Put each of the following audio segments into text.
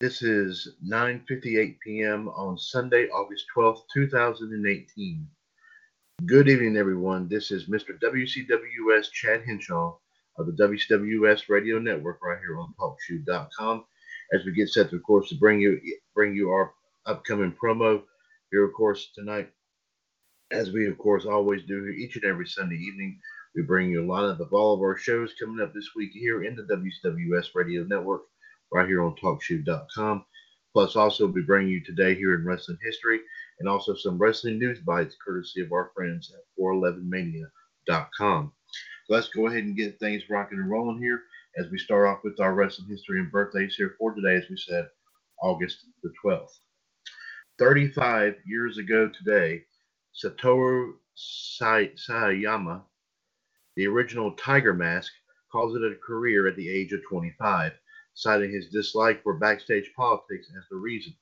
This is 9:58 p.m. on Sunday, August 12th, 2018. Good evening, everyone. This is Mr. WCWS Chad Hinshaw of the WCWS Radio Network right here on TalkShoe.com. As we get set, to, of course, to bring you bring you our upcoming promo here, of course, tonight. As we, of course, always do each and every Sunday evening, we bring you a lineup of all of our shows coming up this week here in the WCWS Radio Network right here on TalkShoe.com. Plus, also we bring you today here in wrestling history and also some wrestling news bites courtesy of our friends at 411mania.com. So let's go ahead and get things rocking and rolling here as we start off with our wrestling history and birthdays here for today, as we said, August the 12th. 35 years ago today, Satoru Sayama, the original Tiger Mask, calls it a career at the age of 25 citing his dislike for backstage politics as the reason.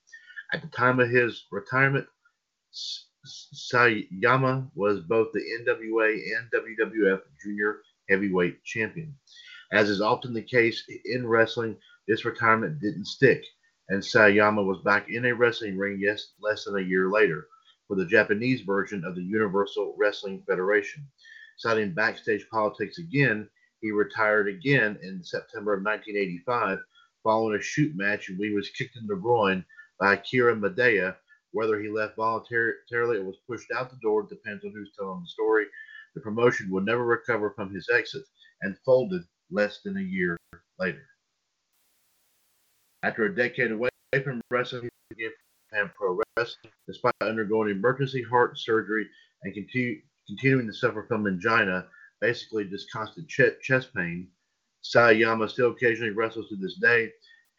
At the time of his retirement, Sayama was both the NWA and WWF Junior Heavyweight Champion. As is often the case in wrestling, this retirement didn't stick, and Sayama was back in a wrestling ring yes, less than a year later for the Japanese version of the Universal Wrestling Federation. Citing backstage politics again, he retired again in September of 1985 following a shoot match and he was kicked in the groin by Akira Maeda. Whether he left voluntarily or was pushed out the door depends on who's telling the story. The promotion would never recover from his exit and folded less than a year later. After a decade away from wrestling, he began Japan Pro Wrestling despite undergoing emergency heart surgery and continue, continuing to suffer from angina, basically just constant ch- chest pain. Sayama still occasionally wrestles to this day,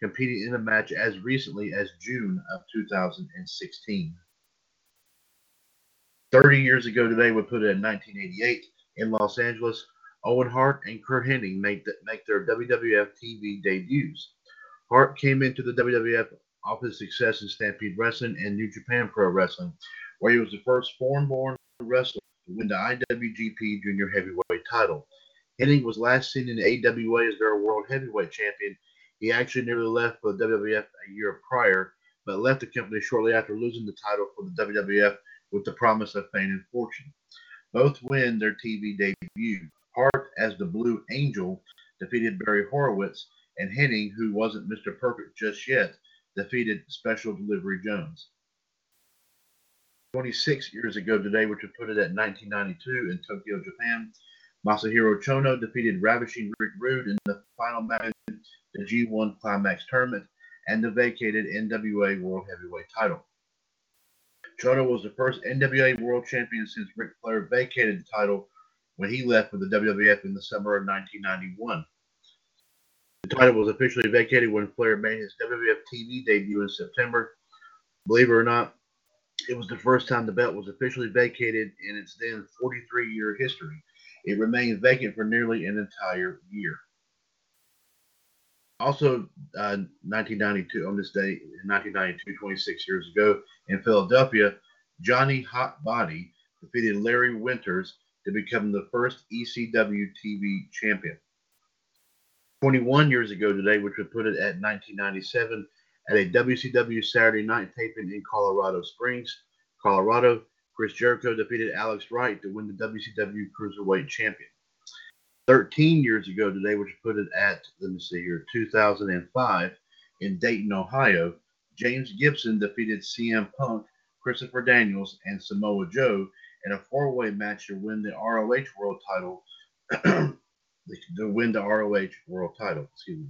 competing in a match as recently as June of 2016. 30 years ago today, we put it in 1988 in Los Angeles. Owen Hart and Curt Hennig make, the, make their WWF TV debuts. Hart came into the WWF off his success in Stampede Wrestling and New Japan Pro Wrestling, where he was the first foreign-born wrestler to win the IWGP Junior Heavyweight title. Hennig was last seen in AWA as their World Heavyweight Champion. He actually nearly left for the WWF a year prior, but left the company shortly after losing the title for the WWF with the promise of fame and fortune. Both win their TV debut. Hart, as the Blue Angel, defeated Barry Horowitz, and Hennig, who wasn't Mr. Perfect just yet, defeated Special Delivery Jones. 26 years ago today, which would put it at 1992 in Tokyo, Japan, Masahiro Chono defeated Ravishing Rick Rude in the final match of the G1 Climax Tournament and the vacated NWA World Heavyweight title. Chono was the first NWA World Champion since Ric Flair vacated the title when he left for the WWF in the summer of 1991. The title was officially vacated when Flair made his WWF TV debut in September. Believe it or not, it was the first time the belt was officially vacated in its then 43 year history. It remained vacant for nearly an entire year. Also, uh, 1992, on this day, in 1992, 26 years ago, in Philadelphia, Johnny Hot Body defeated Larry Winters to become the first ECW TV champion. 21 years ago today, which would put it at 1997, at a WCW Saturday night taping in Colorado Springs, Colorado, Chris Jericho defeated Alex Wright to win the WCW Cruiserweight Champion. 13 years ago today, which put it at, let me see here, 2005, in Dayton, Ohio, James Gibson defeated CM Punk, Christopher Daniels, and Samoa Joe in a four-way match to win the ROH World Title. to win the ROH World Title. Excuse me.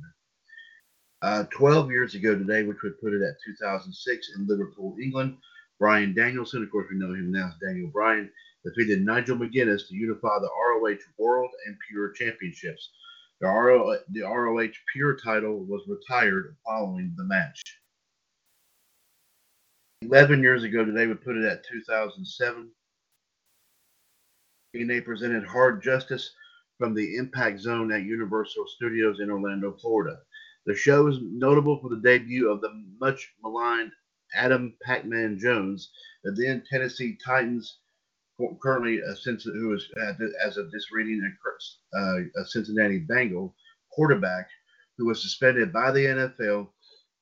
Uh, 12 years ago today, which would put it at 2006 in Liverpool, England, Bryan Danielson, of course we know him now as Daniel Bryan, defeated Nigel McGuinness to unify the ROH World and Pure Championships. The, RO, the ROH Pure title was retired following the match. 11 years ago today would put it at 2007. TNA presented Hard Justice from the Impact Zone at Universal Studios in Orlando, Florida. The show is notable for the debut of the much maligned Adam Pac-Man Jones, the then Tennessee Titans, currently a who is as of this reading uh, a Cincinnati Bengal quarterback who was suspended by the NFL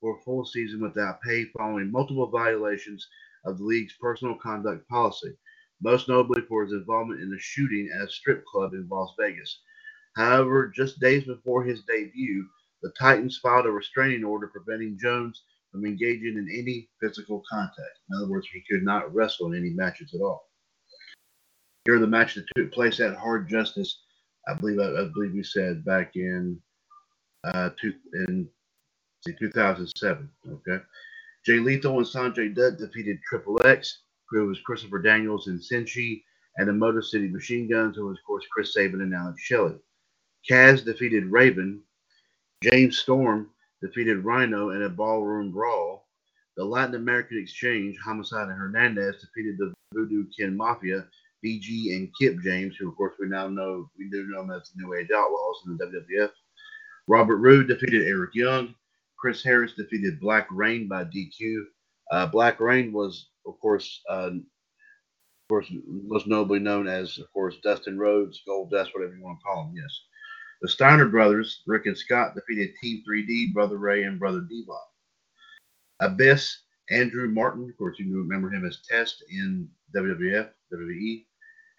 for a full season without pay following multiple violations of the league's personal conduct policy, most notably for his involvement in the shooting at a strip club in Las Vegas. However, just days before his debut, the Titans filed a restraining order preventing Jones from engaging in any physical contact. In other words, he could not wrestle in any matches at all. Here, the match that took place at Hard Justice, I believe, I, I believe we said back in uh, two, in 2007. Okay. Jay Lethal and Sanjay Dutt defeated Triple X, who was Christopher Daniels and Senshi, and the Motor City Machine Guns, who was, of course, Chris Sabin and Alex Shelley. Kaz defeated Raven. James Storm defeated Rhino in a ballroom brawl. The Latin American Exchange, Homicide and Hernandez defeated the Voodoo Kin Mafia, BG and Kip James, who of course we now know we do know them as the New Age Outlaws in the WWF. Robert Roode defeated Eric Young. Chris Harris defeated Black Reign by DQ. Uh, Black Reign was, of course, uh, of course, most notably known as, of course, Dustin Rhodes, Gold Dust, whatever you want to call him. Yes. The Steiner brothers, Rick and Scott, defeated Team 3D, Brother Ray, and Brother Devon. Abyss, Andrew Martin, of course, you remember him as Test in WWF, WWE,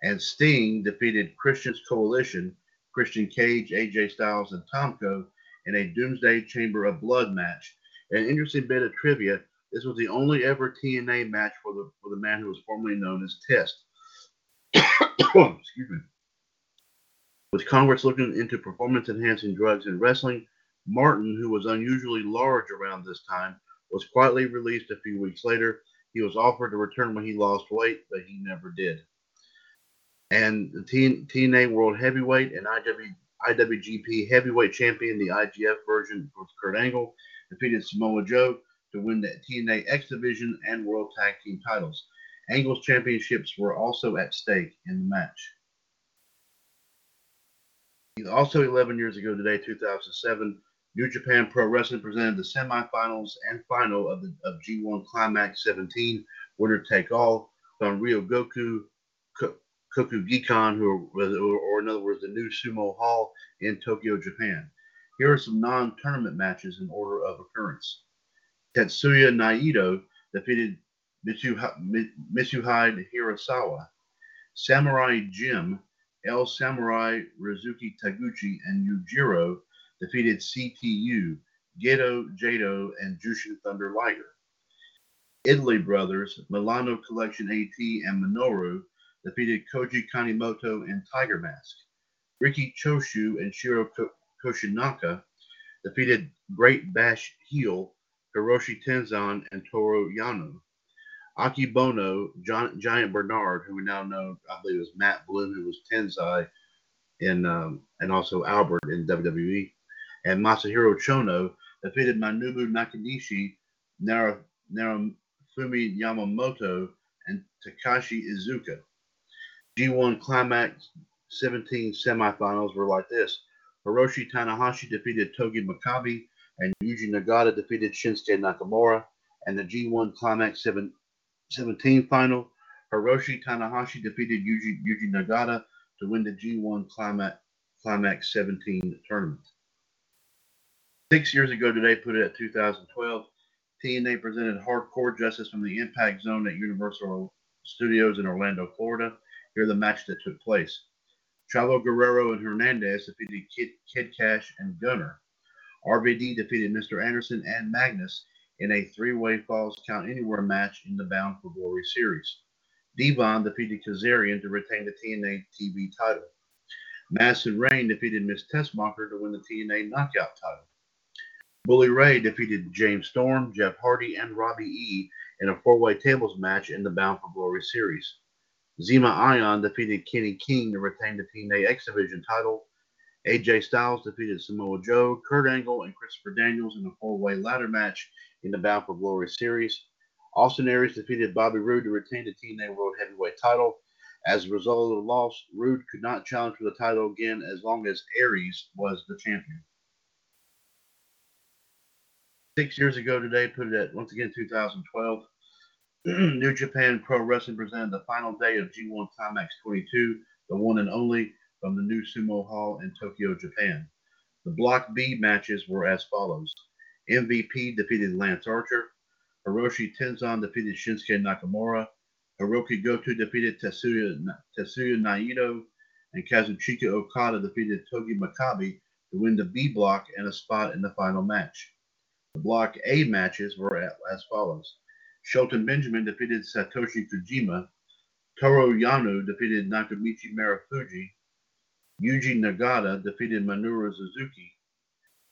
and Sting defeated Christian's Coalition, Christian Cage, AJ Styles, and Tomko in a Doomsday Chamber of Blood match. An interesting bit of trivia: this was the only ever TNA match for the for the man who was formerly known as Test. Excuse me. With Congress looking into performance enhancing drugs in wrestling, Martin, who was unusually large around this time, was quietly released a few weeks later. He was offered to return when he lost weight, but he never did. And the TNA World Heavyweight and IW, IWGP Heavyweight Champion, the IGF version with Kurt Angle, defeated Samoa Joe to win the TNA X Division and World Tag Team titles. Angle's championships were also at stake in the match. Also, 11 years ago today, 2007, New Japan Pro Wrestling presented the semifinals and final of the of G1 Climax 17, winner take all, on Ryogoku Kokugikan, who or, in other words, the new Sumo Hall in Tokyo, Japan. Here are some non-tournament matches in order of occurrence. Tetsuya Naito defeated Mitsuhide Hirasawa. Samurai Jim, El Samurai Ryusuke Taguchi, and Yujiro defeated CTU, Gedo Jado, and Jushin Thunder Liger. Italy Brothers, Milano Collection AT, and Minoru defeated Koji Kanemoto and Tiger Mask. Riki Choshu and Shiro Koshinaka defeated Great Bash Heel, Hiroshi Tenzan, and Toru Yano. Akebono, John, Giant Bernard, who we now know, I believe, was Matt Bloom, who was Tensai in, um, and also Albert in WWE, and Masahiro Chono defeated Manabu Nakanishi, Nara, Yamamoto, and Takashi Iizuka. G1 Climax 17 semifinals were like this. Hiroshi Tanahashi defeated Togi Makabe, and Yuji Nagata defeated Shinsuke Nakamura. And the G1 Climax 7, 17 final, Hiroshi Tanahashi defeated Yuji, Yuji Nagata to win the G1 Climax, Climax 17 tournament. Six years ago today, put it at 2012, TNA presented Hardcore Justice from the Impact Zone at Universal Studios in Orlando, Florida. Here the match that took place. Chavo Guerrero and Hernandez defeated Kid, Kid Cash and Gunner. RVD defeated Mr. Anderson and Magnus in a three-way Falls Count Anywhere match in the Bound for Glory series. Devon defeated Kazarian to retain the TNA TV title. Madison Rayne defeated Miss Tessmacher to win the TNA Knockout title. Bully Ray defeated James Storm, Jeff Hardy, and Robbie E in a four-way tables match in the Bound for Glory series. Zema Ion defeated Kenny King to retain the TNA X Division title. AJ Styles defeated Samoa Joe, Kurt Angle, and Christopher Daniels in a four-way ladder match in the Bound for Glory series. Austin Aries defeated Bobby Roode to retain the TNA World Heavyweight title. As a result of the loss, Roode could not challenge for the title again as long as Aries was the champion. Six years ago today, put it at once again 2012. New Japan Pro Wrestling presented the final day of G1 Climax 22, the one and only from the new Sumo Hall in Tokyo, Japan. The Block B matches were as follows MVP defeated Lance Archer, Hiroshi Tenzan defeated Shinsuke Nakamura, Hiroki Goto defeated Tetsuya, Tetsuya Naito, and Kazuchika Okada defeated Togi Makabe to win the B block and a spot in the final match. The Block A matches were as follows. Shelton Benjamin defeated Satoshi Kojima. Toru Yano defeated Naomichi Marufuji. Yuji Nagata defeated Minoru Suzuki.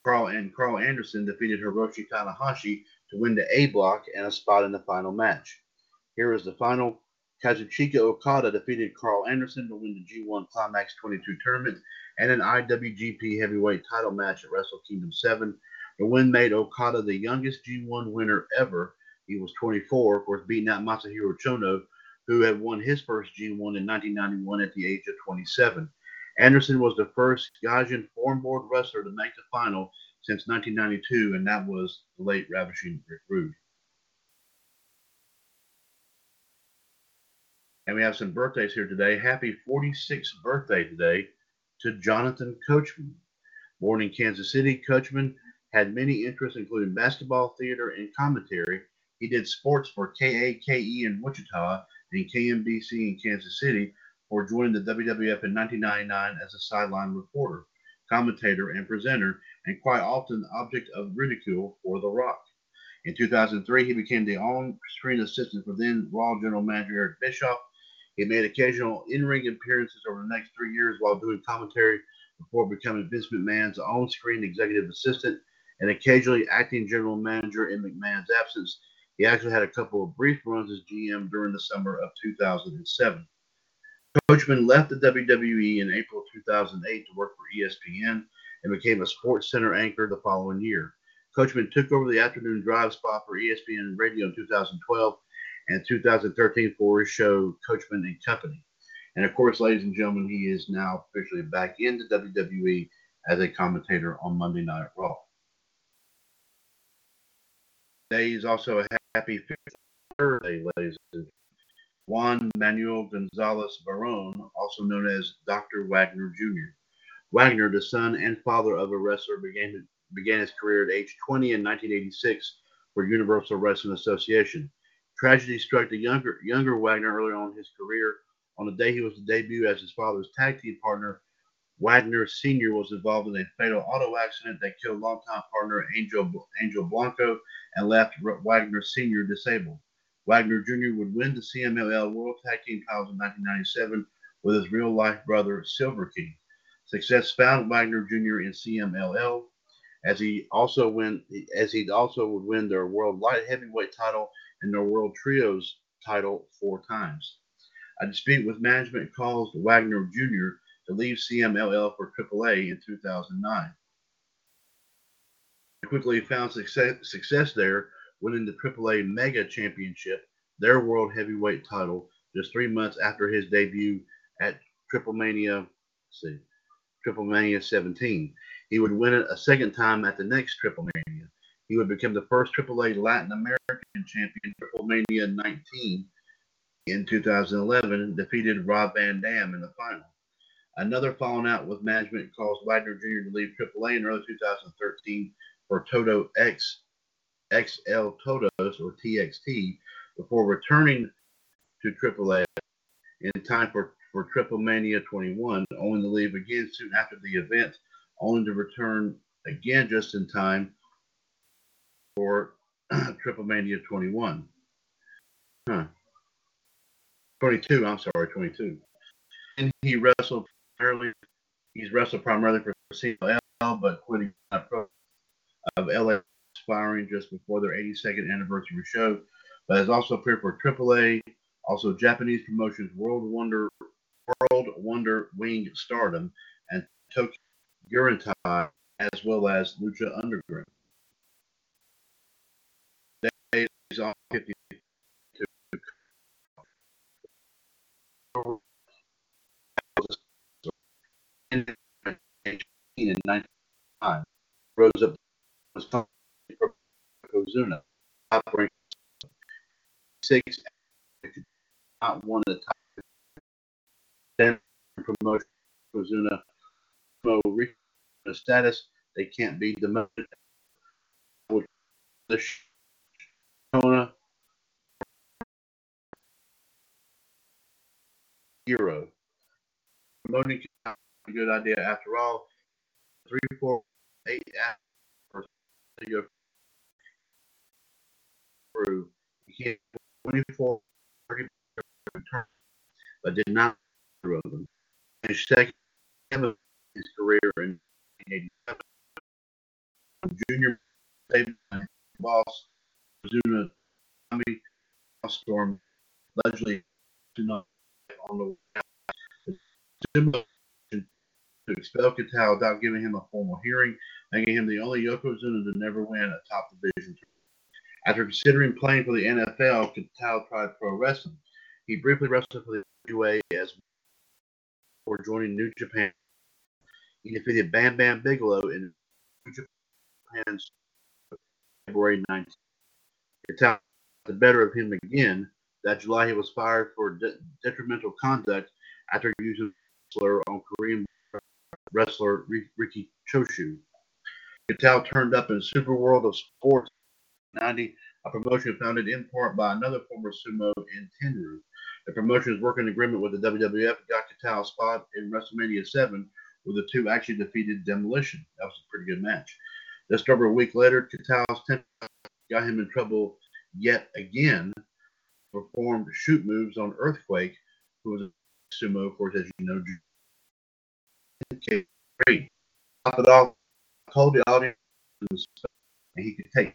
Karl and Karl Anderson defeated Hiroshi Tanahashi to win the A block and a spot in the final match. Here is the final. Kazuchika Okada defeated Karl Anderson to win the G1 Climax 22 tournament and an IWGP Heavyweight title match at Wrestle Kingdom 7 the win made Okada the youngest G1 winner ever. He was 24, of course, beating out Masahiro Chono, who had won his first G1 in 1991 at the age of 27. Anderson was the first Gaijin foreign board wrestler to make the final since 1992, and that was the late Ravishing Rick Rude. And we have some birthdays here today. Happy 46th birthday today to Jonathan Coachman. Born in Kansas City, Coachman had many interests, including basketball, theater, and commentary. He did sports for KAKE in Wichita and KMBC in Kansas City before joined the WWF in 1999 as a sideline reporter, commentator, and presenter, and quite often the object of ridicule for The Rock. In 2003, he became the on-screen assistant for then Raw General Manager Eric Bischoff. He made occasional in-ring appearances over the next three years while doing commentary before becoming Vince McMahon's on-screen executive assistant and occasionally acting general manager in McMahon's absence. He actually had a couple of brief runs as GM during the summer of 2007. Coachman left the WWE in April 2008 to work for ESPN and became a Sports Center anchor the following year. Coachman took over the afternoon drive spot for ESPN Radio in 2012 and 2013 for his show Coachman and Company. And of course, ladies and gentlemen, he is now officially back into WWE as a commentator on Monday Night Raw. Today is also a happy birthday, ladies and Juan Manuel Gonzalez Barron, also known as Dr. Wagner Jr. Wagner, the son and father of a wrestler, began, began his career at age 20 in 1986 for Universal Wrestling Association. Tragedy struck the younger, younger Wagner early on in his career. On the day he was to debut as his father's tag team partner, Wagner Sr. was involved in a fatal auto accident that killed longtime partner Angel, Angel Blanco and left Wagner Sr. disabled. Wagner Jr. would win the CMLL World Tag Team titles in 1997 with his real life brother Silver King. Success found Wagner Jr. in CMLL as he also win as he also would win their World Light Heavyweight title and their World Trios title four times. A dispute with management caused Wagner Jr to leave CMLL for AAA in 2009. He quickly found success, success there, winning the AAA Mega Championship, their World Heavyweight title, just three months after his debut at Triple Mania. see, Triple Mania 17. He would win it a second time at the next Triple Mania. He would become the first AAA Latin American champion, Triple Mania 19, in 2011 defeated Rob Van Dam in the final. Another falling out with management caused Wagner Jr. to leave AAA in early 2013 for Toto X, XL Totos or TXT before returning to AAA in time for, for Triple Mania 21, only to leave again soon after the event, only to return again just in time for Triple Mania 21. Huh. 22, I'm sorry, 22. And he wrestled primarily, he's wrestled primarily for CLL, but quitting of LA expiring just before their 82nd anniversary show, but has also appeared for AAA, also Japanese promotions World Wonder World Wonder Ring Stardom and Tokyo Gurentai, as well as Lucha Underground. Days on 52 in 1995 rose up was top six, not one of the top ten promotion Kozuna no status. They can't be demoted. The Shona hero. Promoting a good idea after all. Three, four, eight hours through. He had 24, 30 returns, but did not throw them. And second of his career in 1987. Junior boss, Zuna Tommy Storm, allegedly on the to expel Kitao without giving him a formal hearing, making him the only Yokozuna to never win a top division. After considering playing for the NFL, Kitao tried pro wrestling. He briefly wrestled for the UA as before joining New Japan. He defeated Bam Bam Bigelow in New Japan's February 19th. Kitao got the better of him again. That July, he was fired for de- detrimental conduct after using slur on Korean wrestler Riki Choshu. Kitao turned up in Super World of Sports 90, a promotion founded in part by another former sumo in Tenryu. The promotion's working agreement with the WWF got Kitao a spot in WrestleMania 7, where the two actually defeated Demolition. That was a pretty good match. Just over a week later, Kitao's temper got him in trouble yet again. Performed shoot moves on Earthquake, who was a sumo, of course, as you know. Top it off, told the audience and he could take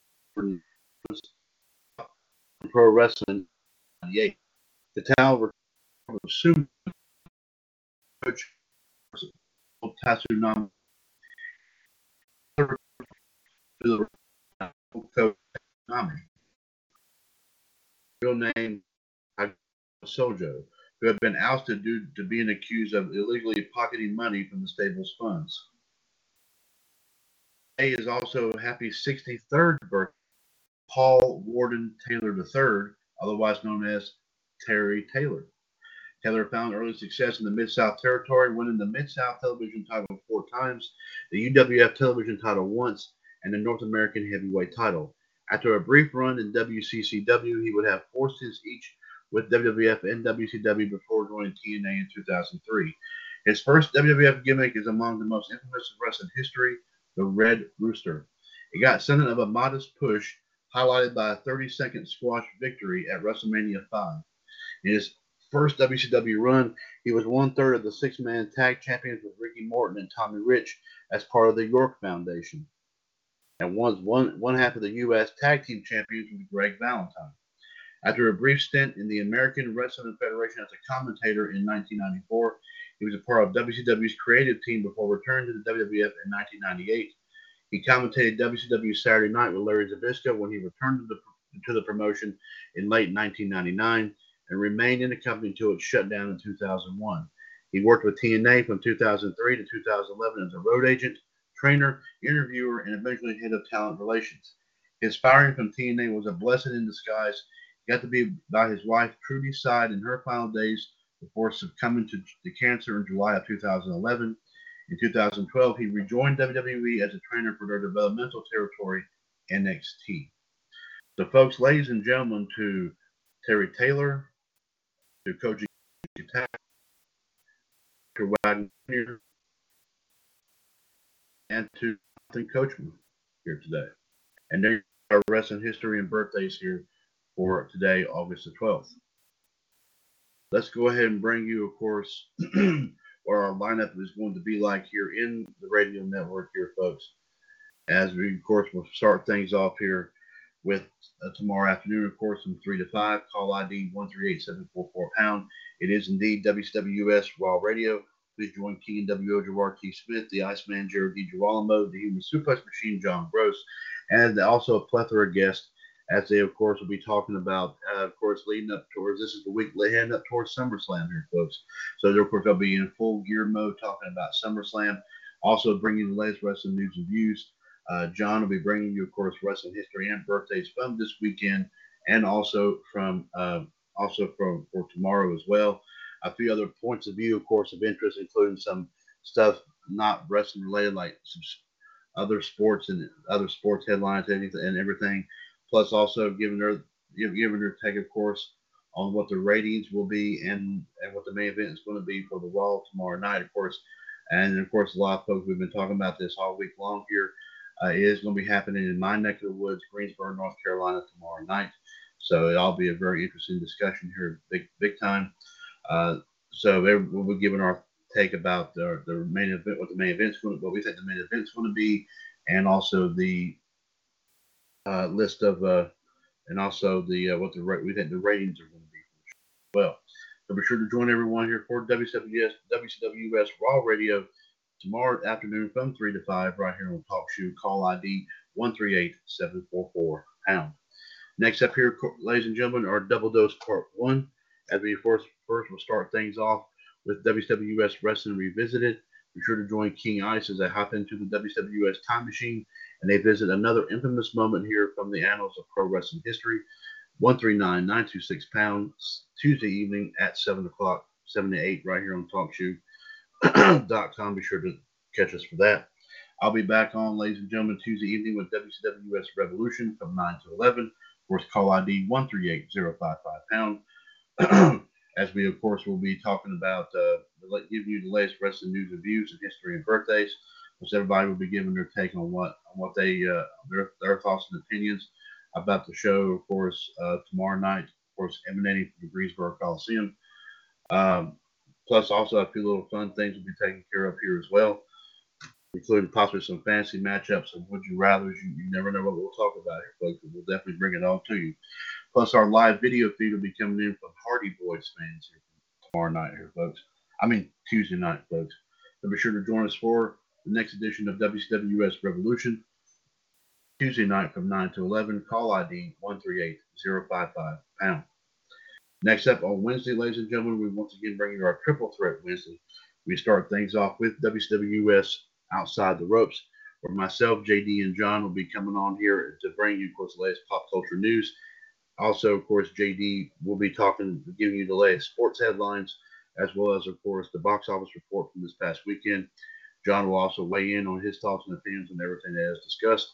and pro wrestling. Yeah, the tower sumo coach Tatsunami Real name Sojo who had been ousted due to being accused of illegally pocketing money from the stable's funds. Today is also Happy 63rd birthday, Paul Warden Taylor III, otherwise known as Terry Taylor. Taylor found early success in the Mid South Territory, winning the Mid South television title four times, the UWF television title once, and the North American heavyweight title. After a brief run in WCCW, he would have four stints each with WWF and WCW before joining TNA in 2003. His first WWF gimmick is among the most infamous of wrestling history, the Red Rooster. It got something of a modest push, highlighted by a 30 second squash victory at WrestleMania 5. In his first WCW run, he was one third of the six man tag champions with Ricky Morton and Tommy Rich as part of the York Foundation, and was one, one half of the U.S. tag team champions with Greg Valentine. After a brief stint in the American Wrestling Federation as a commentator in 1994, he was a part of WCW's creative team before returning to the WWF in 1998. He commentated WCW Saturday Night with Larry Zbyszko when he returned to the, to the promotion in late 1999 and remained in the company until it shut down in 2001. He worked with TNA from 2003 to 2011 as a road agent, trainer, interviewer, and eventually head of talent relations. His firing from TNA was a blessing in disguise. He got to be by his wife Trudy's side in her final days before succumbing to the cancer in July of 2011. In 2012, he rejoined WWE as a trainer for their developmental territory, NXT. So, folks, ladies and gentlemen, to Terry Taylor, to Koji Kitao, to Wagner, and to Jonathan Coachman here today. And there are wrestling history and birthdays here for today, August the 12th let's go ahead and bring you, of course, what our lineup is going to be like here in the radio network here, folks. As we, of course, will start things off here with uh, tomorrow afternoon, of course, from 3 to 5. Call ID 138744 pound. It is indeed WCWS Raw Radio. Please join King and WO Gerard T. Smith, the Iceman Jared DiGirolamo, the Human Suplex Machine John Gross, and also a plethora of guests as they, of course, will be talking about, uh, of course, leading up towards this is the week heading up towards SummerSlam here, folks. So, of course, they'll be in full gear mode talking about SummerSlam, also bringing the latest wrestling news and views. Uh, John will be bringing you, of course, wrestling history and birthdays from this weekend, and also from uh, also from for tomorrow as well. A few other points of view, of course, of interest, including some stuff not wrestling related, like some other sports and other sports headlines and everything plus also giving her giving her take, of course, on what the ratings will be and and what the main event is going to be for the Raw tomorrow night, of course. And of course, a lot of folks we've been talking about this all week long here. Uh, is going to be happening in my neck of the woods, Greensboro, North Carolina, tomorrow night. So it'll be a very interesting discussion here, big big time. Uh, so we'll be giving our take about the, the main event, what the main event's going to, what we think the main event's going to be, and also the uh, list of uh, and also the uh, what the we think the ratings are going to be for well. So be sure to join everyone here for WCWS WCWS Raw Radio tomorrow afternoon from three to five right here on TalkShoe. Call ID one three eight seven four four pound. Next up here, ladies and gentlemen, our double dose part one. As we first first we'll start things off with WWS Wrestling Revisited. Be sure to join King Ice as I hop into the WWS time machine and they visit another infamous moment here from the annals of pro wrestling history. 139 926 pounds, Tuesday evening at 7 o'clock, 7 to 8, right here on TalkShoe.com. Be sure to catch us for that. I'll be back on, ladies and gentlemen, Tuesday evening with WCWS Revolution from 9 to 11. Of course, call ID 138055 pound. As we, of course, will be talking about, uh, giving you the latest wrestling news and views and history and birthdays which everybody will be giving their take on what on what they uh, their their thoughts and opinions about the show. Of course, uh, tomorrow night, of course, emanating from the Greensboro Coliseum. Um, plus, also a few little fun things will be taken care of here as well, including possibly some fancy matchups and would you rather. You, you never know what we'll talk about here, folks. We'll definitely bring it all to you. Plus, our live video feed will be coming in from Hardy Boys fans here tomorrow night here, folks. I mean Tuesday night, folks. So be sure to join us for the next edition of WCWS Revolution, Tuesday night from 9 to 11. Call ID 138055 pound. Next up on Wednesday, ladies and gentlemen, we once again bring you our Triple Threat Wednesday. We start things off with WCWS Outside the Ropes, where myself, JD, and John will be coming on here to bring you, of course, the latest pop culture news. Also, of course, JD will be talking, giving you the latest sports headlines, as well as, of course, the box office report from this past weekend. John will also weigh in on his thoughts and opinions on everything that is discussed.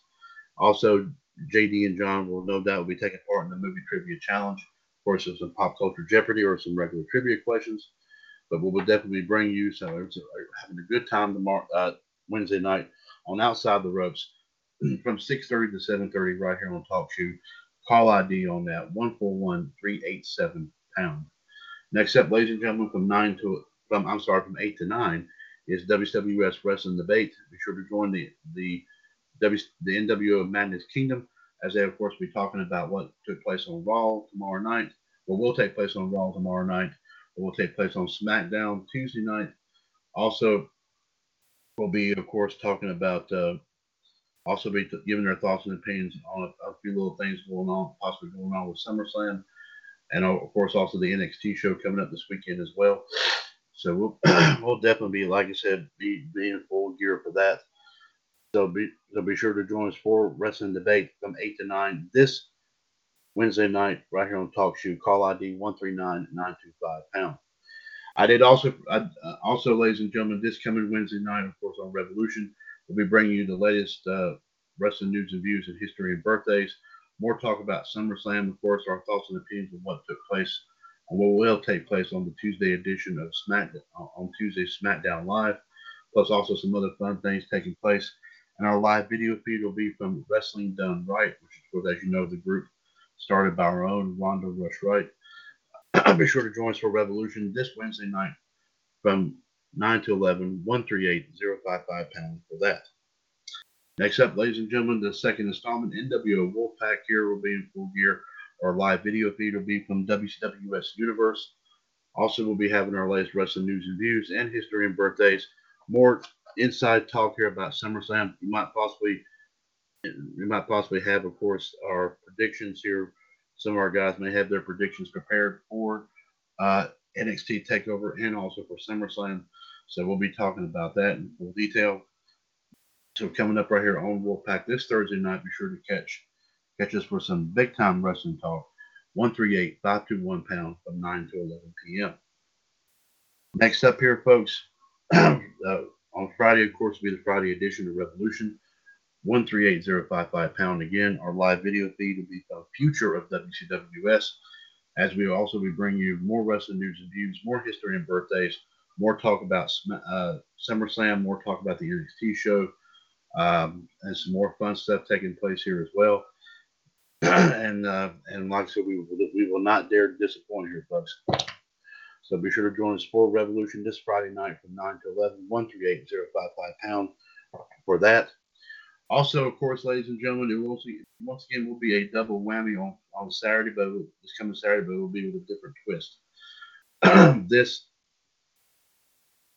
Also, JD and John will no doubt be taking part in the movie trivia challenge. Of course, there's some pop culture Jeopardy or some regular trivia questions, but we will definitely bring you. some having a good time tomorrow uh, Wednesday night on Outside the Ropes from 6:30 to 7:30 right here on TalkShoe. Call ID on that 141387 pound. Next up, ladies and gentlemen, from nine to from I'm sorry, from eight to nine is WWS Wrestling Debate. Be sure to join the the W the NWO Madness Kingdom as they, of course, be talking about what took place on Raw tomorrow night, what will take place on Raw tomorrow night, what will take place on SmackDown Tuesday night. Also, we'll be, of course, talking about, uh, also be giving their thoughts and opinions on a, a, few little things going on, possibly going on with SummerSlam, and of course, also the NXT show coming up this weekend as well. So we'll we'll definitely be, like I said, be, be in full gear for that. So be so be sure to join us for wrestling debate from eight to nine this Wednesday night right here on TalkShoe. Call ID one three nine nine two five pound. I did also I, uh, also, ladies and gentlemen, this coming Wednesday night, of course, on Revolution, we'll be bringing you the latest uh, wrestling news and views and history and birthdays. More talk about SummerSlam, of course, our thoughts and opinions of what took place and what will take place on the Tuesday edition of SmackDown on Tuesday SmackDown Live, plus also some other fun things taking place and our live video feed will be from Wrestling Done Right, which is, course, as you know, the group started by our own Ronda Rush Wright. be sure to join us for Revolution this Wednesday night from 9 to 11, 138 055 pounds for that. Next up, ladies and gentlemen, the second installment, NWO Wolfpack here will be in full gear. Our live video feed will be from WCWS Universe. Also, we'll be having our latest wrestling news and views and history and birthdays. More inside talk here about SummerSlam. You might possibly you might possibly have, of course, our predictions here. Some of our guys may have their predictions prepared for uh, NXT Takeover and also for SummerSlam. So we'll be talking about that in full detail. So coming up right here on Wolfpack this Thursday night, be sure to catch catch us for some big time wrestling talk. 138 521 pound from 9 to 11 p.m. Next up here, folks, uh, on Friday, of course, will be the Friday edition of Revolution. 138055 pound again. Our live video feed will be the future of WCWS, as we will also be bringing you more wrestling news and views, more history and birthdays, more talk about uh, SummerSlam, more talk about the NXT show, um, and some more fun stuff taking place here as well. and uh, and like I said, we will, we will not dare to disappoint here, folks. So be sure to join us for Revolution this Friday night from 9 to 11, 138 055 pound for that. Also, of course, ladies and gentlemen, it will see, once again will be a double whammy on, on Saturday, but this coming Saturday, but it will be with a different twist. this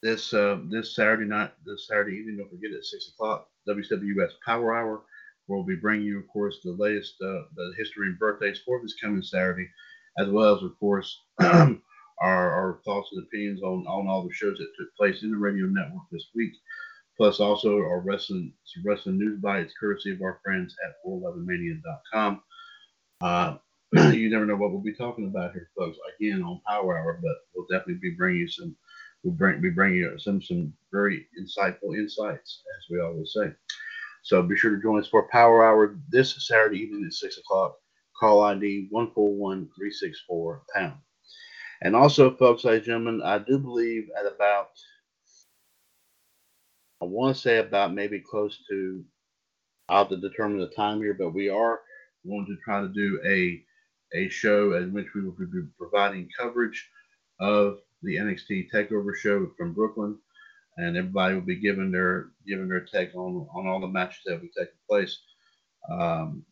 this uh, this Saturday night, this Saturday evening, don't forget at six o'clock, WWS Power Hour. We'll be bringing you, of course, the latest uh, the history and birthdays for this coming Saturday, as well as, of course, our, our thoughts and opinions on, on all the shows that took place in the radio network this week, plus also our wrestling wrestling news bites courtesy of our friends at 411mania.com. Uh, you never know what we'll be talking about here, folks. Again, on Power Hour, but we'll definitely be bringing you some. We'll bring be bringing you some some very insightful insights, as we always say. So be sure to join us for Power Hour this Saturday evening at six o'clock. Call ID one four one three six four pound. And also, folks, ladies and gentlemen, I do believe at about, I want to say about maybe close to, I'll have to determine the time here, but we are going to try to do a a show in which we will be providing coverage of the NXT Takeover show from Brooklyn, and everybody will be giving their giving their take on on all the matches that will be taking place um,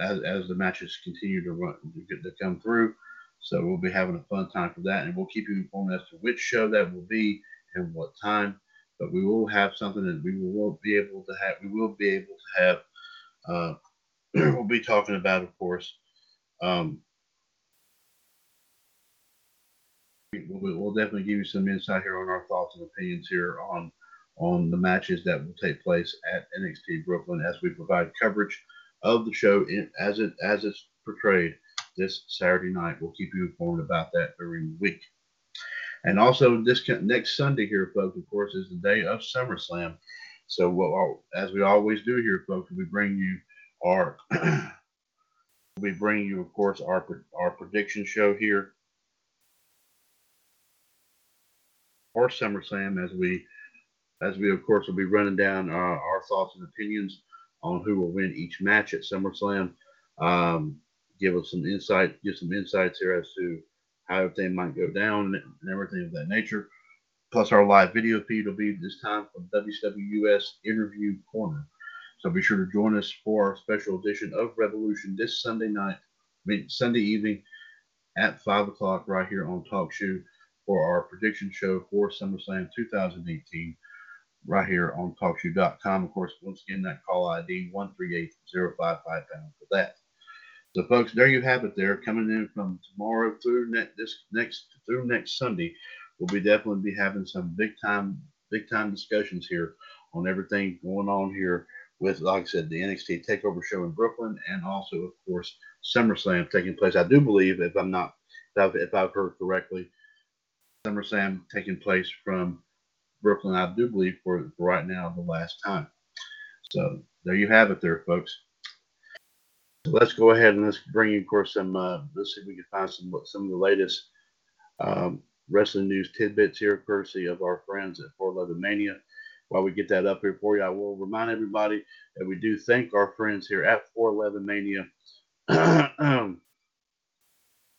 as as the matches continue to run to come through. So we'll be having a fun time for that, and we'll keep you informed as to which show that will be and what time. But we will have something that we will be able to have. We will be able to have. Uh, we'll be talking about, of course. Um, we'll, we'll definitely give you some insight here on our thoughts and opinions here on on the matches that will take place at NXT Brooklyn as we provide coverage of the show in, as it as it's portrayed this Saturday night. We'll keep you informed about that the week. And also, this next Sunday here, folks, of course, is the day of SummerSlam. So, what, as we always do here, folks, we bring you our we bring you, of course, our our prediction show here for SummerSlam as we as we of course will be running down uh, our thoughts and opinions on who will win each match at SummerSlam. Um, give us some insight, give some insights here as to how everything might go down and everything of that nature. Plus, our live video feed will be this time from WWS Interview Corner. So be sure to join us for our special edition of Revolution this Sunday night, I mean Sunday evening at five o'clock right here on Talk Shoe for our prediction show for SummerSlam 2018 right here on TalkShoe.com. Of course, once again, that call ID 138055 pound for that. So, folks, there you have it. There coming in from tomorrow through ne- this next through next Sunday. We'll be definitely be having some big time big time discussions here on everything going on here with, like I said, the NXT Takeover show in Brooklyn, and also, of course, SummerSlam taking place. I do believe, if I'm not, if I've, if I've heard correctly, SummerSlam taking place from Brooklyn. I do believe for, right now the last time. So there you have it, there, folks. So let's go ahead and let's bring in, of course, some. Uh, let's see if we can find some some of the latest um, wrestling news tidbits here, courtesy of our friends at 411 Mania. While we get that up here for you, I will remind everybody that we do thank our friends here at 411 Mania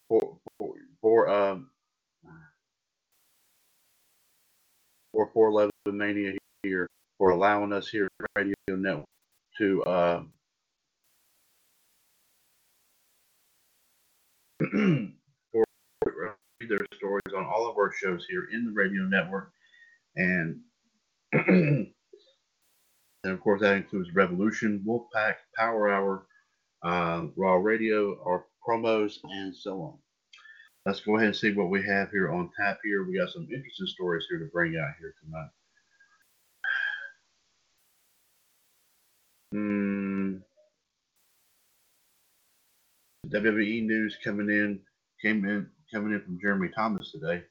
for for, for um, for 411 Mania here for allowing us here at Radio Network to uh, for read their stories on all of our shows here in the radio network. And and of course, that includes Revolution, Wolfpack, Power Hour, uh, Raw Radio, our promos, and so on. Let's go ahead and see what we have here on tap here. We got some interesting stories here to bring out here tonight. Hmm. WWE news coming in came in coming in from Jeremy Thomas today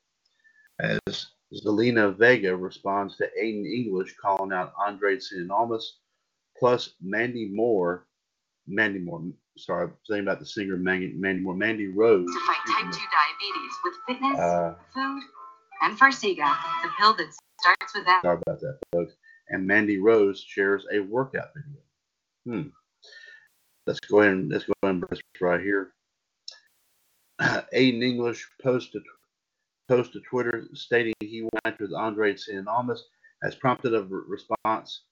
as Zelina Vega responds to Aiden English calling out Andrade Cien plus Mandy Moore, Mandy Moore, sorry, I'm saying about the singer Mandy, Mandy Moore, Mandy Rose. To fight type 2 diabetes with fitness, Uh, food, and Farxiga, the pill that starts with that. Sorry about that, folks. And Mandy Rose shares a workout video. Hmm. Let's go ahead and let's go ahead and press right here. Aiden English posted post to Twitter stating he went with Andrade Cien Almas has prompted a response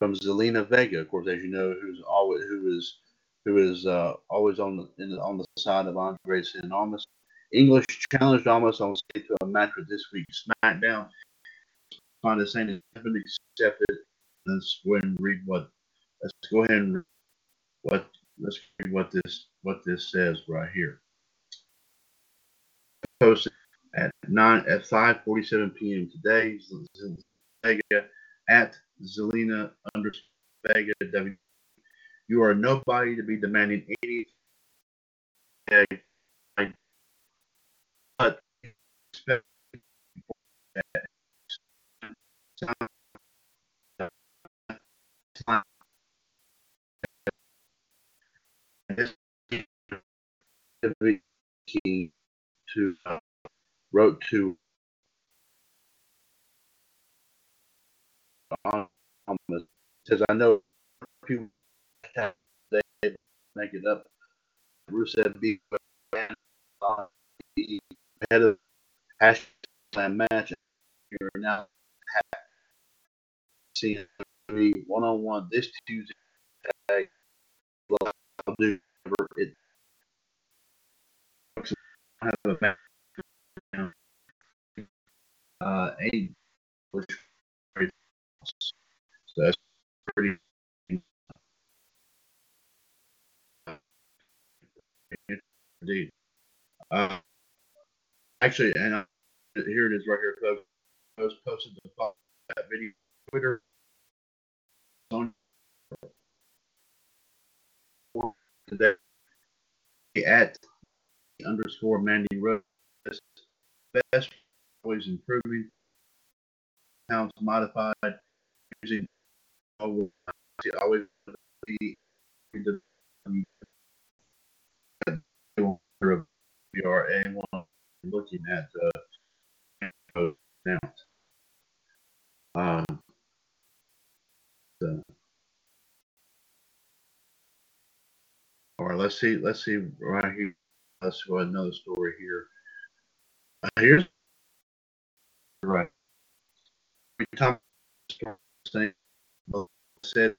from Zelina Vega, of course, as you know, who's always who is who is uh, always on the, on the side of Andrade Cien Almas. English challenged Almas on stage to a match with this week's SmackDown. Find saying it has been accepted. Let's go ahead and read what. Let's go ahead and what. Let's read what this what this says right here. Posted at nine at 5:47 p.m. today. Vega at Zelina under Vega W. You are nobody to be demanding any. But expect to uh, wrote to um, says I know people they make it up. Beat uh, the head of hashtag match. You're now seeing one on one this Tuesday. I'll do whatever it have a match. Uh, eight, which that's pretty. Indeed. Uh, actually, and uh, here it is right here, folks. I was posted the that video Twitter. On today at underscore Mandy Rose. Best always improving. Pounds modified using always always be the we are A1 looking at uh, now. Um, so, all right, let's see. Let's see right here. Let's go another story here. Uh, here's right. time saying, well, said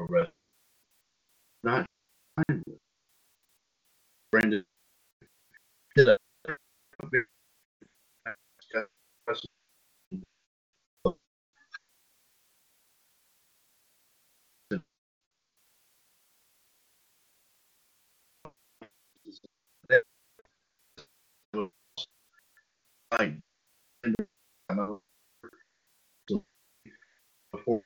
arrest, not Brandon. Did a before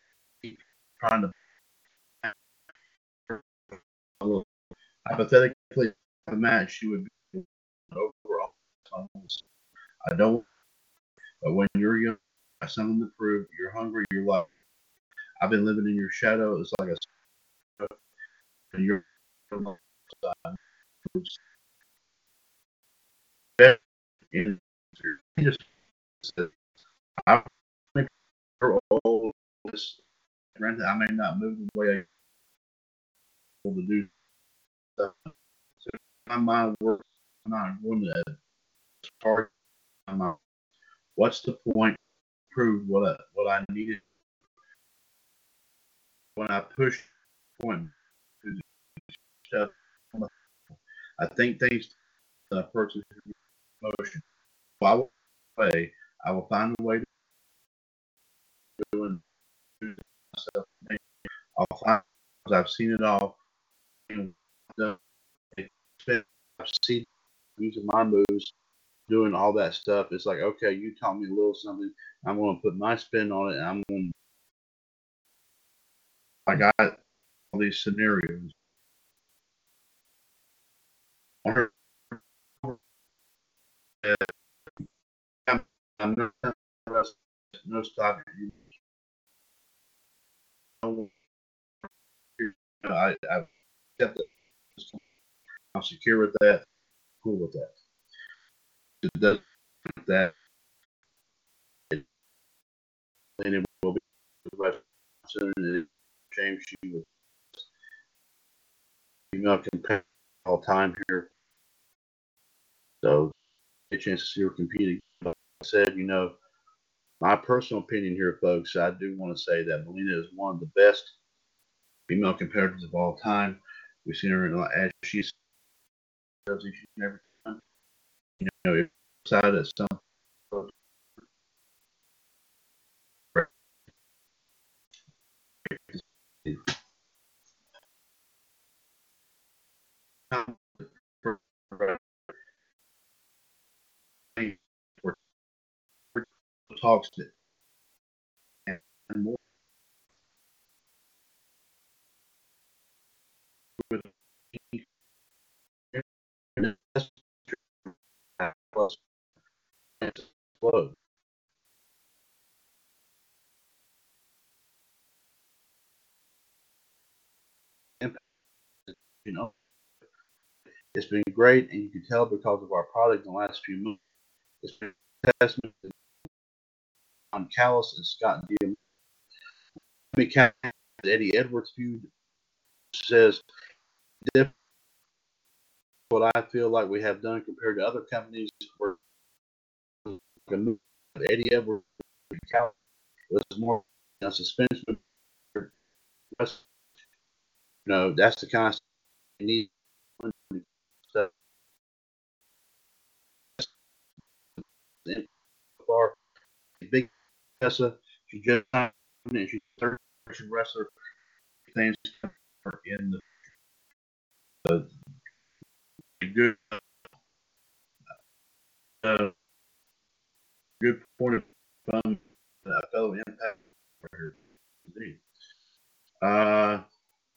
hypothetically the match she would be overall I don't but when you're young got something to prove you're hungry you're like I've been living in your shadow. It's like a and you're I her old granted I may not move the way I able to do. So my mind works I'm not going to start my mind. What's the point? Prove what I, what I needed when I push point stuff. I think things uh, person motion. I will way. I will find a way to do and myself. Find I've seen it all. I've seen using my moves, doing all that stuff. It's like, okay, you taught me a little something. I'm going to put my spin on it, I'm going to. I got all these scenarios. I'm not no. I, I kept it. I'm secure with that. Cool with that. That. It, and it will be soon. And James, she was female competitor all time here. So, a chance to see her competing said, you know, my personal opinion here, folks, I do want to say that Melina is one of the best female competitors of all time. We've seen her in, as she does each and every time. You know, outside of some. Talks to and more with. You know, it's been great, and you can tell because of our product in the last few months. It's been a testament to on Callis and Scott D'Amore. Eddie Edwards feud says what I feel like we have done compared to other companies where Eddie Edwards was more a suspension. You know, that's the kind of need. Big Tessa. She just and she's third wrestler. Things in the, the good uh, good point of from uh, fellow impact uh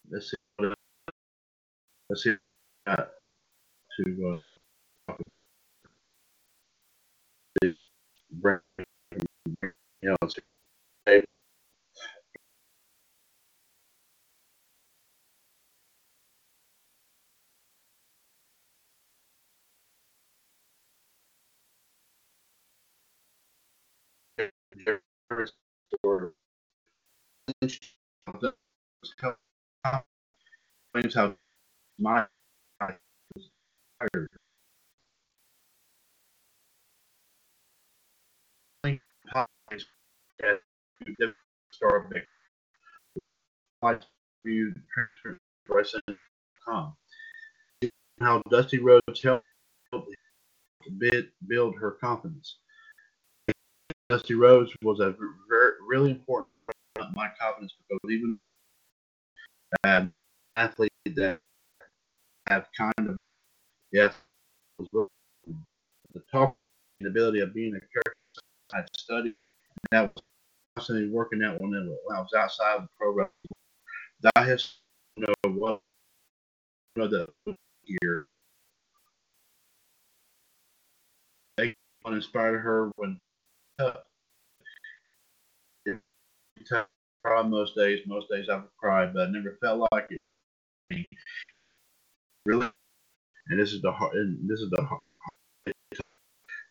let's see let's see uh, to uh, you know, it's how my star Wrestling.com. How Dusty Rhodes helped build her confidence. Dusty Rhodes was a very, really important part of my confidence because even an athlete that have kind of yes the the ability of being a character I studied and that was constantly working out when I was outside the program. I have you know what you know the year they inspired her when uh, cry most days. Most days I would cry, but I never felt like it. Really, and this is the hard. And this is the hard.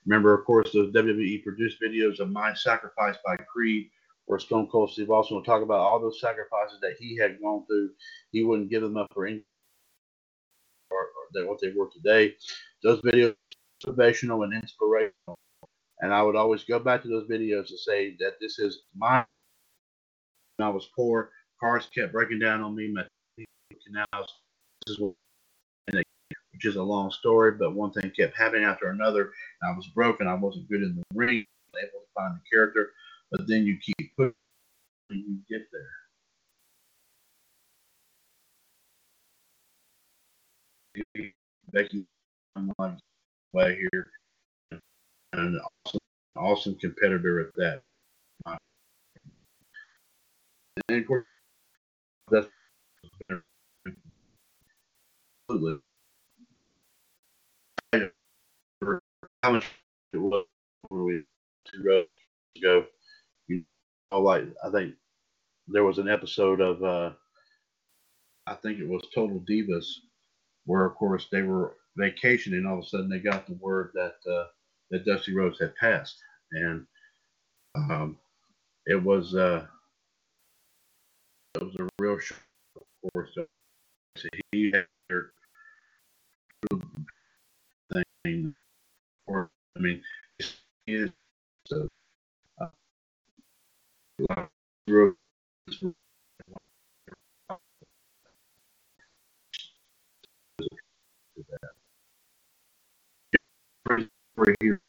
Remember, of course, those WWE produced videos of my sacrifice by Creed, where Stone Cold Steve Austin will talk about all those sacrifices that he had gone through. He wouldn't give them up for anything or, or what they were today. Those videos motivational and inspirational. And I would always go back to those videos to say that this is my. When I was poor, cars kept breaking down on me. My canals. This is what, which is a long story, but one thing kept happening after another. I was broken. I wasn't good in the ring. Able to find the character, but then you keep pushing, and you get there. Becky, way here, and an awesome, awesome competitor at that. And of course, that's absolutely how much it was when we two rows ago. Like I think there was an episode of uh, I think it was Total Divas where of course they were vacationing. All of a sudden they got the word that uh, that Dusty Rhodes had passed, and um, it was uh, it was a real shock, of course. So he had thing, or I mean, he is so. Right here.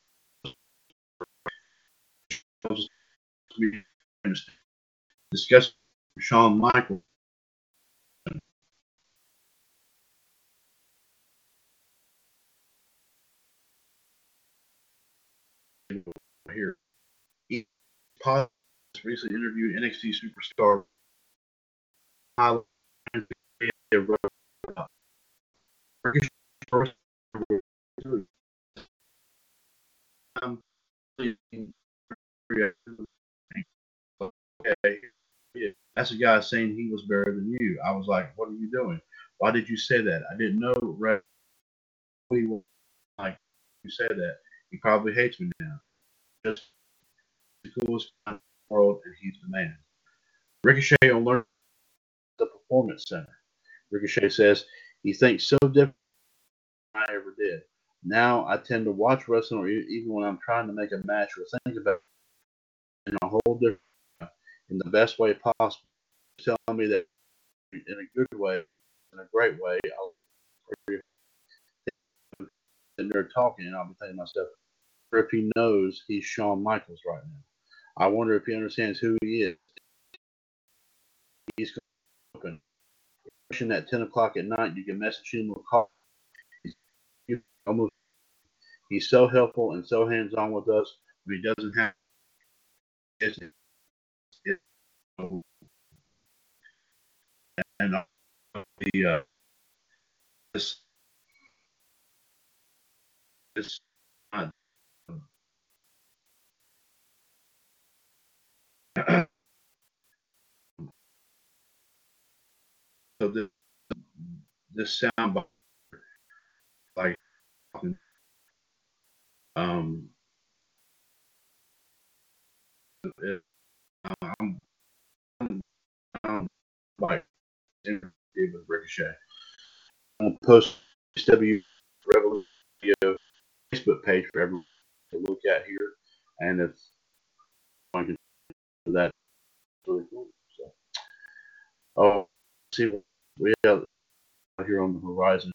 Discuss Shawn Michaels. Here, he recently interviewed NXT superstar um, okay, that's a guy saying he was better than you. I was like, what are you doing? Why did you say that? I didn't know Red. Like you said that. He probably hates me now. Just the coolest world, and he's the man. Ricochet on learn the Performance Center. Ricochet says he thinks so different than I ever did. Now I tend to watch wrestling, or even when I'm trying to make a match or think about it in a whole different, way, in the best way possible. Telling me that in a good way, in a great way. I'll, and they're talking, and I'll be thinking myself, if he knows he's Shawn Michaels right now. I wonder if he understands who he is. He's open. At 10 o'clock at night, you can message him or call he's so helpful and so hands on with us. He doesn't have and the uh, this this so this this sound like um, it, I'm, I'm, like interview with Ricochet. I'm post W Revolution Facebook page for everyone to look at here, and if for that. Really cool. So, oh, see what we have here on the horizon.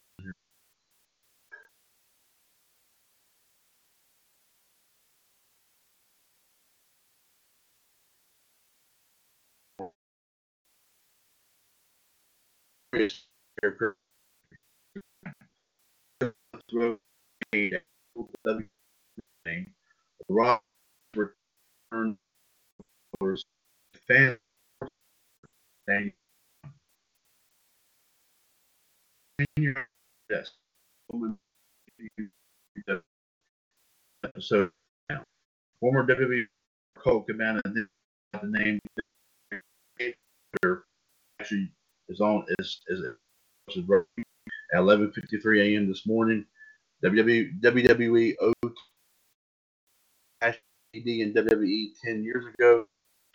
Returned for fan yes episode former WWE Colt Cabana the name actually is on is is at 11:53 a.m. this morning. WWE WWE AD and WWE 10 years ago.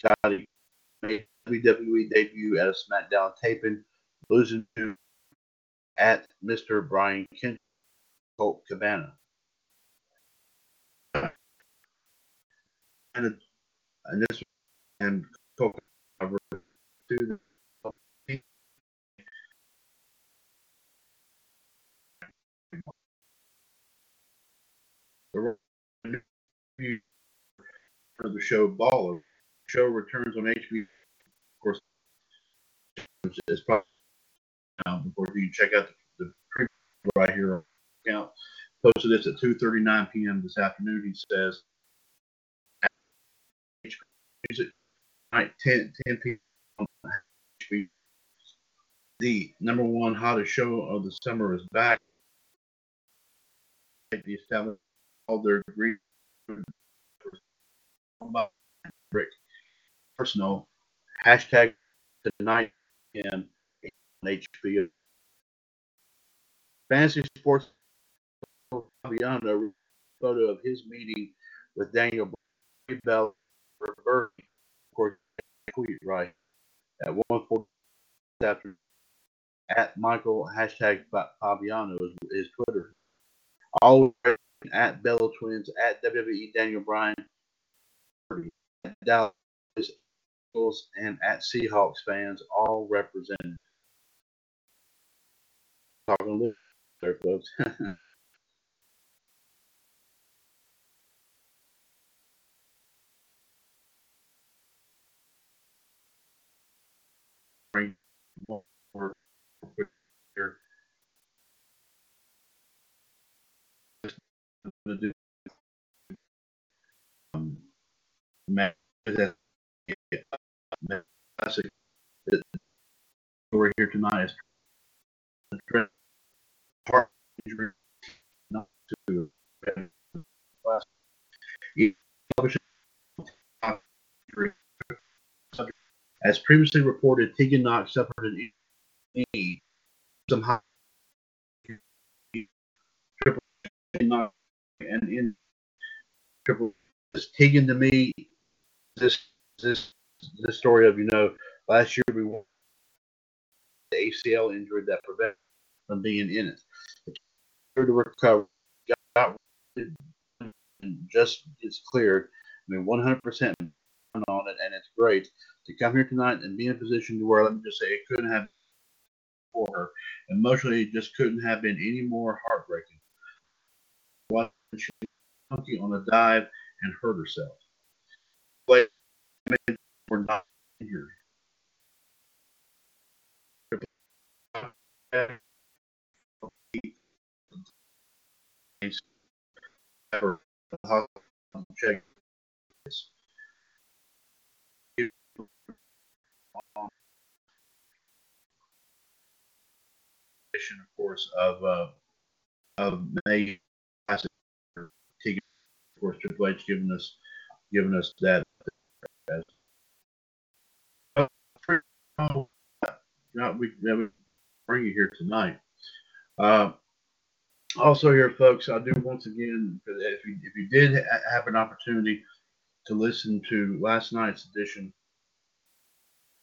Johnny made WWE debut at a SmackDown taping, losing to at Mr. Brian Kent Colt Cabana. And, and this and Colt to the the show Baller. Show returns on HBO. Of course, it's probably now. Of you check out the, the preview right here account. Posted this at 2:39 p.m. this afternoon. He says, "Music night 10 10 p.m. The number one hottest show of the summer is back. The establishment all their degree personal hashtag tonight and HBO. Fantasy Sports Fabiano photo of his meeting with Daniel Bell reverse tweet right at 1:40 after at Michael hashtag Fabiano is, is Twitter. All at Bella Twins, at WWE Daniel Bryan, at Dallas Eagles, and at Seahawks fans, all represented. Talking little there, folks. to do um, classic we're here tonight heart injury not to as previously reported, Tegan Nox suffered an knee, some high triple and in triple. Tegan to me this this this story of you know last year we won the ACL injury that prevented from being in it. To recover, got just gets cleared. I mean, 100% on it, and it's great to come here tonight and be in a position to where let me just say it couldn't have for her emotionally, it just couldn't have been any more heartbreaking. What she on a dive and hurt herself. But we're not here. Of course, of uh, of May of course, Triple H giving us giving us that. As, not we never bring you here tonight. Uh, also, here, folks, I do once again, if you, if you did have an opportunity to listen to last night's edition,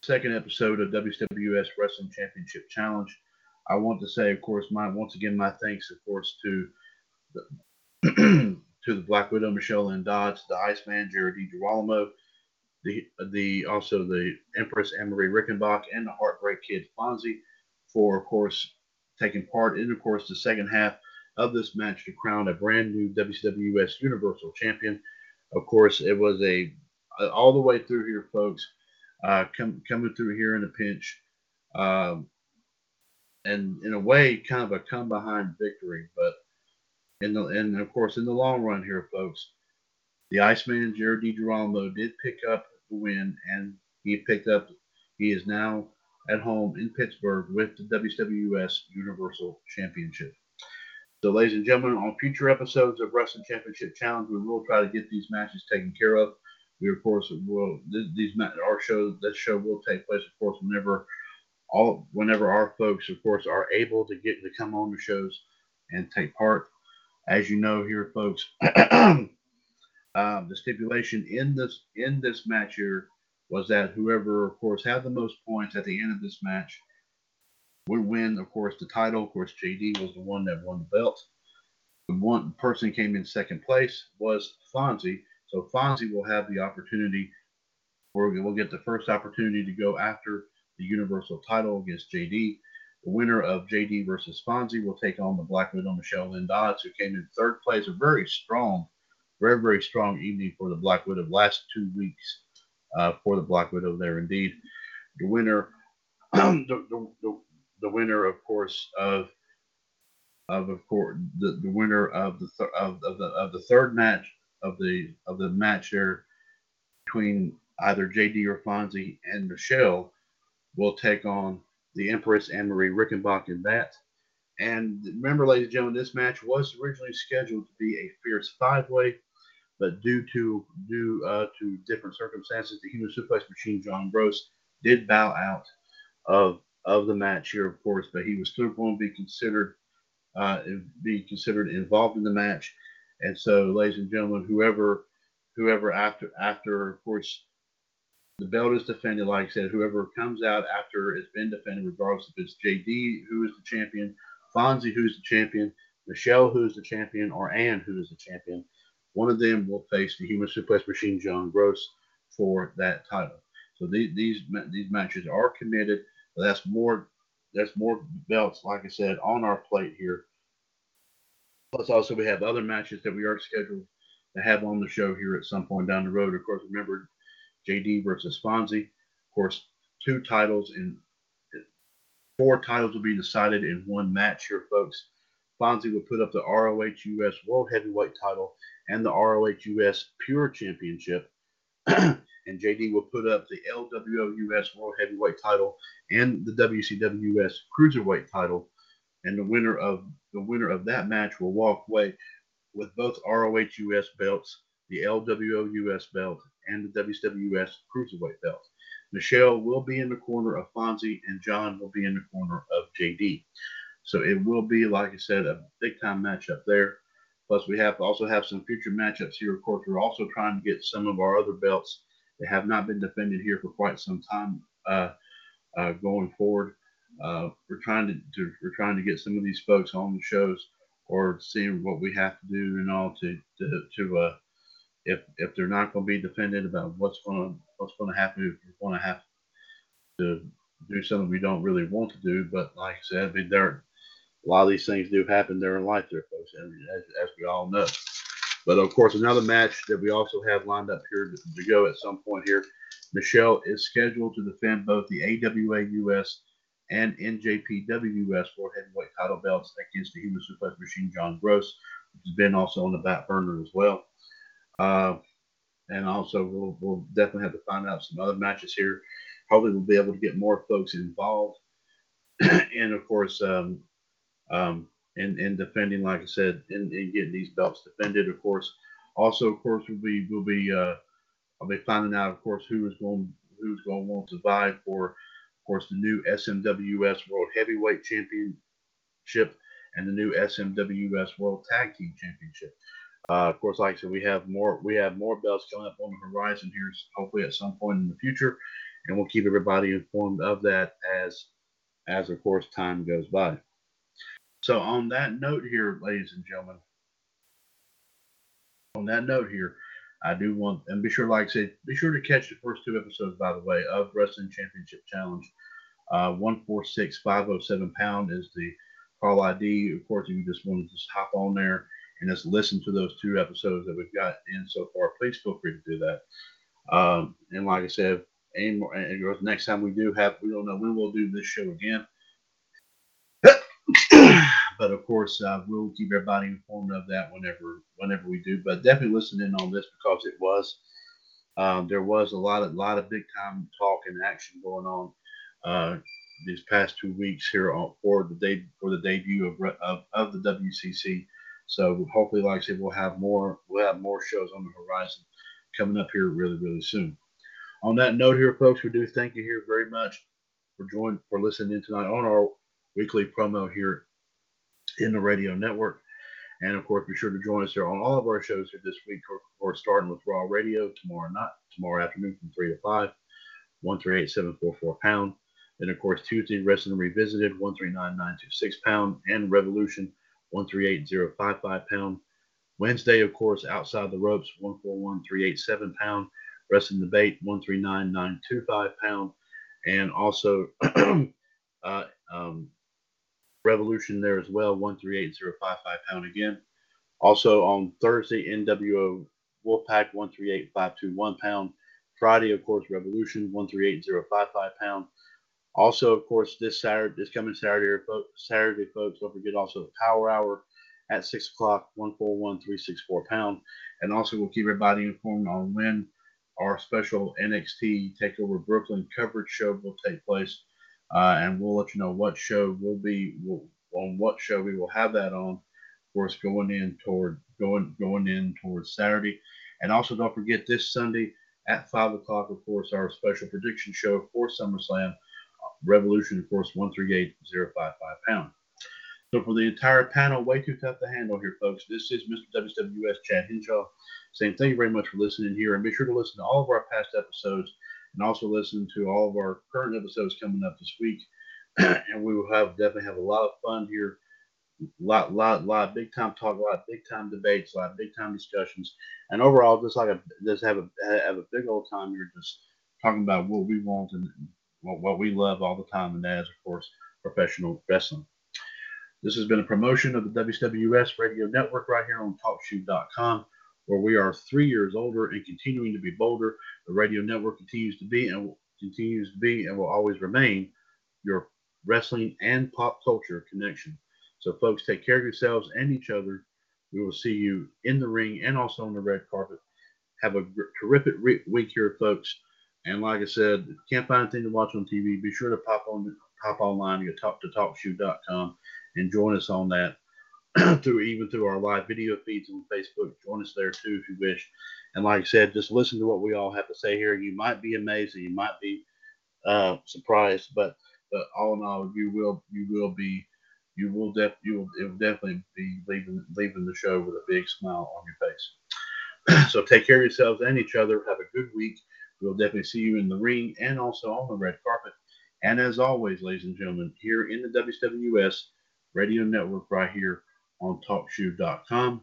second episode of WWS Wrestling Championship Challenge, I want to say, of course, my once again my thanks, of course, to the to the Black Widow, Michelle Lynn Dodds, the Iceman, Jared DiGirolamo, the the also the Empress Anne-Marie Rickenbach and the Heartbreak Kid Fonzie for, of course, taking part in, of course, the second half of this match to crown a brand new WCWUS Universal Champion. Of course, it was a all the way through here, folks, uh, come, coming through here in a pinch, um, and in a way, kind of a come behind victory. But in the and of course, in the long run here, folks, the Iceman Jared DiGirolamo did pick up the win, and he picked up. He is now at home in Pittsburgh with the WWS Universal Championship. So, ladies and gentlemen, on future episodes of Wrestling Championship Challenge, we will try to get these matches taken care of. We, of course, will these our show this show will take place, of course, whenever all whenever our folks, of course, are able to get to come on the shows and take part. As you know, here, folks, um, the stipulation in this in this match here was that whoever, of course, had the most points at the end of this match would win, of course, the title. Of course, JD was the one that won the belt. The one person came in second place was Fonzie. So Fonzie will have the opportunity, or we'll get the first opportunity to go after the Universal title against JD. The winner of JD versus Fonzie will take on the Black Widow Michelle Lynn Dodds, who came in third place. A very strong, very, very strong evening for the Black Widow. Last two weeks uh, for the Black Widow there indeed. The winner, the, the, the, the, winner, of course, of of of course the, the winner of the th- of, of the of the third match of the of the match there between either JD or Fonzie and Michelle will take on the Empress Anne Marie Rickenbach in that. And remember, ladies and gentlemen, this match was originally scheduled to be a fierce five way but due to due uh, to different circumstances, the human suplex machine John Gross did bow out of of the match here, of course, but he was still going to be considered uh, be considered involved in the match. And so, ladies and gentlemen, whoever whoever after after of course the belt is defended, like I said, whoever comes out after it's been defended, regardless if it's JD who is the champion, Fonzie who's the champion, Michelle who's the champion, or Ann who is the champion, one of them will face the human suplex machine, John Gross, for that title. So these these, these matches are committed. That's more that's more belts, like I said, on our plate here. Plus, also we have other matches that we are scheduled to have on the show here at some point down the road. Of course, remember JD versus Fonzie. Of course, two titles in four titles will be decided in one match here, folks. Fonzie will put up the ROH US World Heavyweight title and the ROH US Pure Championship. and JD will put up the LWO US World Heavyweight title and the WCW US Cruiserweight title. And the winner of the winner of that match will walk away with both ROH US belts, the LWO US belt, and the WCW US Cruiserweight belt. Michelle will be in the corner of Fonzie, and John will be in the corner of JD. So it will be, like I said, a big time matchup there. Plus, we have also have some future matchups here. Of course, we're also trying to get some of our other belts that have not been defended here for quite some time uh, uh, going forward. Uh, we're trying to, to, we're trying to get some of these folks on the shows or seeing what we have to do and all to to, to uh, if if they're not going to be defended about what's going to what's going to happen if we're going to have to do something we don't really want to do. But like I said, they're a lot of these things do happen there in life, there, folks, as, as we all know. But of course, another match that we also have lined up here to, to go at some point here. Michelle is scheduled to defend both the AWA US and NJPW US World Heavyweight title belts against the Human Suplex Machine John Gross, which has been also on the back burner as well. Uh, and also, we'll, we'll definitely have to find out some other matches here. Probably we'll be able to get more folks involved. and of course, um, um, and, and defending, like I said, and, and getting these belts defended. Of course, also, of course, we'll be we'll be uh, I'll be finding out, of course, who is going who's going to want to vie for, of course, the new SMWS World Heavyweight Championship and the new SMWS World Tag Team Championship. Uh, of course, like I said, we have more we have more belts coming up on the horizon here, hopefully at some point in the future, and we'll keep everybody informed of that as as of course time goes by. So on that note here, ladies and gentlemen, on that note here, I do want, and be sure, like I said, be sure to catch the first two episodes, by the way, of Wrestling Championship Challenge. Uh, 146507 pound is the call ID. Of course, if you just want to just hop on there and just listen to those two episodes that we've got in so far, please feel free to do that. Um, and like I said, any more, and next time we do have, we don't know when we'll do this show again. But of course, uh, we'll keep everybody informed of that whenever whenever we do. But definitely listen in on this because it was um, there was a lot of lot of big time talk and action going on uh, these past two weeks here on, for the day for the debut of, of, of the WCC. So hopefully, like I said, we'll have more we'll have more shows on the horizon coming up here really really soon. On that note, here, folks, we do thank you here very much for joining for listening in tonight on our weekly promo here in the radio network. And of course, be sure to join us here on all of our shows here this week, or, or starting with Raw Radio tomorrow night, tomorrow afternoon from 3 to 5, 138 pound. Then, of course, Tuesday, Wrestling Revisited, 139926 pound, and Revolution, 148055 pound. Wednesday, of course, Outside the Ropes, 141387 pound. Wrestling Debate, 139925 pound. And also, uh, um, Revolution there as well, 138055 pound again. Also on Thursday, NWO Wolfpack 138521 pound. Friday, of course, Revolution 138055 pound. Also, of course, this Saturday, this coming Saturday, folks, Saturday, folks, don't forget also the Power Hour at six o'clock, one four one three six four pound, and also we'll keep everybody informed on when our special NXT Takeover Brooklyn coverage show will take place uh, and we'll let you know what show will be will, on what show we will have that on. Of course, going in toward going going in towards Saturday, and also don't forget this Sunday at five o'clock. Of course, our special prediction show for SummerSlam Revolution. Of course, one three eight zero five five pound. So for the entire panel, way too tough to handle here, folks. This is Mr. WCWUS Chad Hinshaw saying thank you very much for listening here, and be sure to listen to all of our past episodes and also listen to all of our current episodes coming up this week. and we will have definitely have a lot of fun here. A lot, lot, lot big time talk, a lot big time debates, a lot big time discussions, and overall, just like a just have a have a big old time here, just talking about what we want and what, what we love all the time, and that is, of course, professional wrestling. This has been a promotion of the WCWUS Radio Network right here on TalkShoe.com where we are three years older and continuing to be bolder. The radio network continues to be and continues to be and will always remain your wrestling and pop culture connection. So, folks, take care of yourselves and each other. We will see you in the ring and also on the red carpet. Have a terrific re- week here, folks. And like I said, if you can't find anything to watch on TV, be sure to pop on pop online to talk to talkshoe.com and join us on that through even through our live video feeds on Facebook. Join us there too if you wish. And like I said, just listen to what we all have to say here. You might be amazed and you might be uh, surprised, but but all in all, you will you will be you will def you will, it will definitely be leaving leaving the show with a big smile on your face. so take care of yourselves and each other. Have a good week. We'll definitely see you in the ring and also on the red carpet. And as always, ladies and gentlemen, here in the WCWUS Radio Network, right here on TalkShoe.com.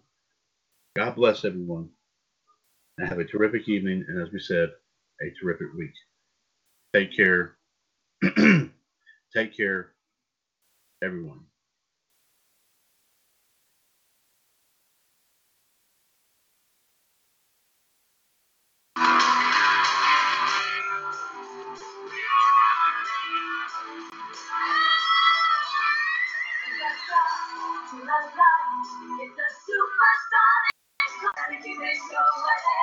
God bless everyone and have a terrific evening. And as we said, a terrific week. Take care. Take care, everyone. It's a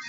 With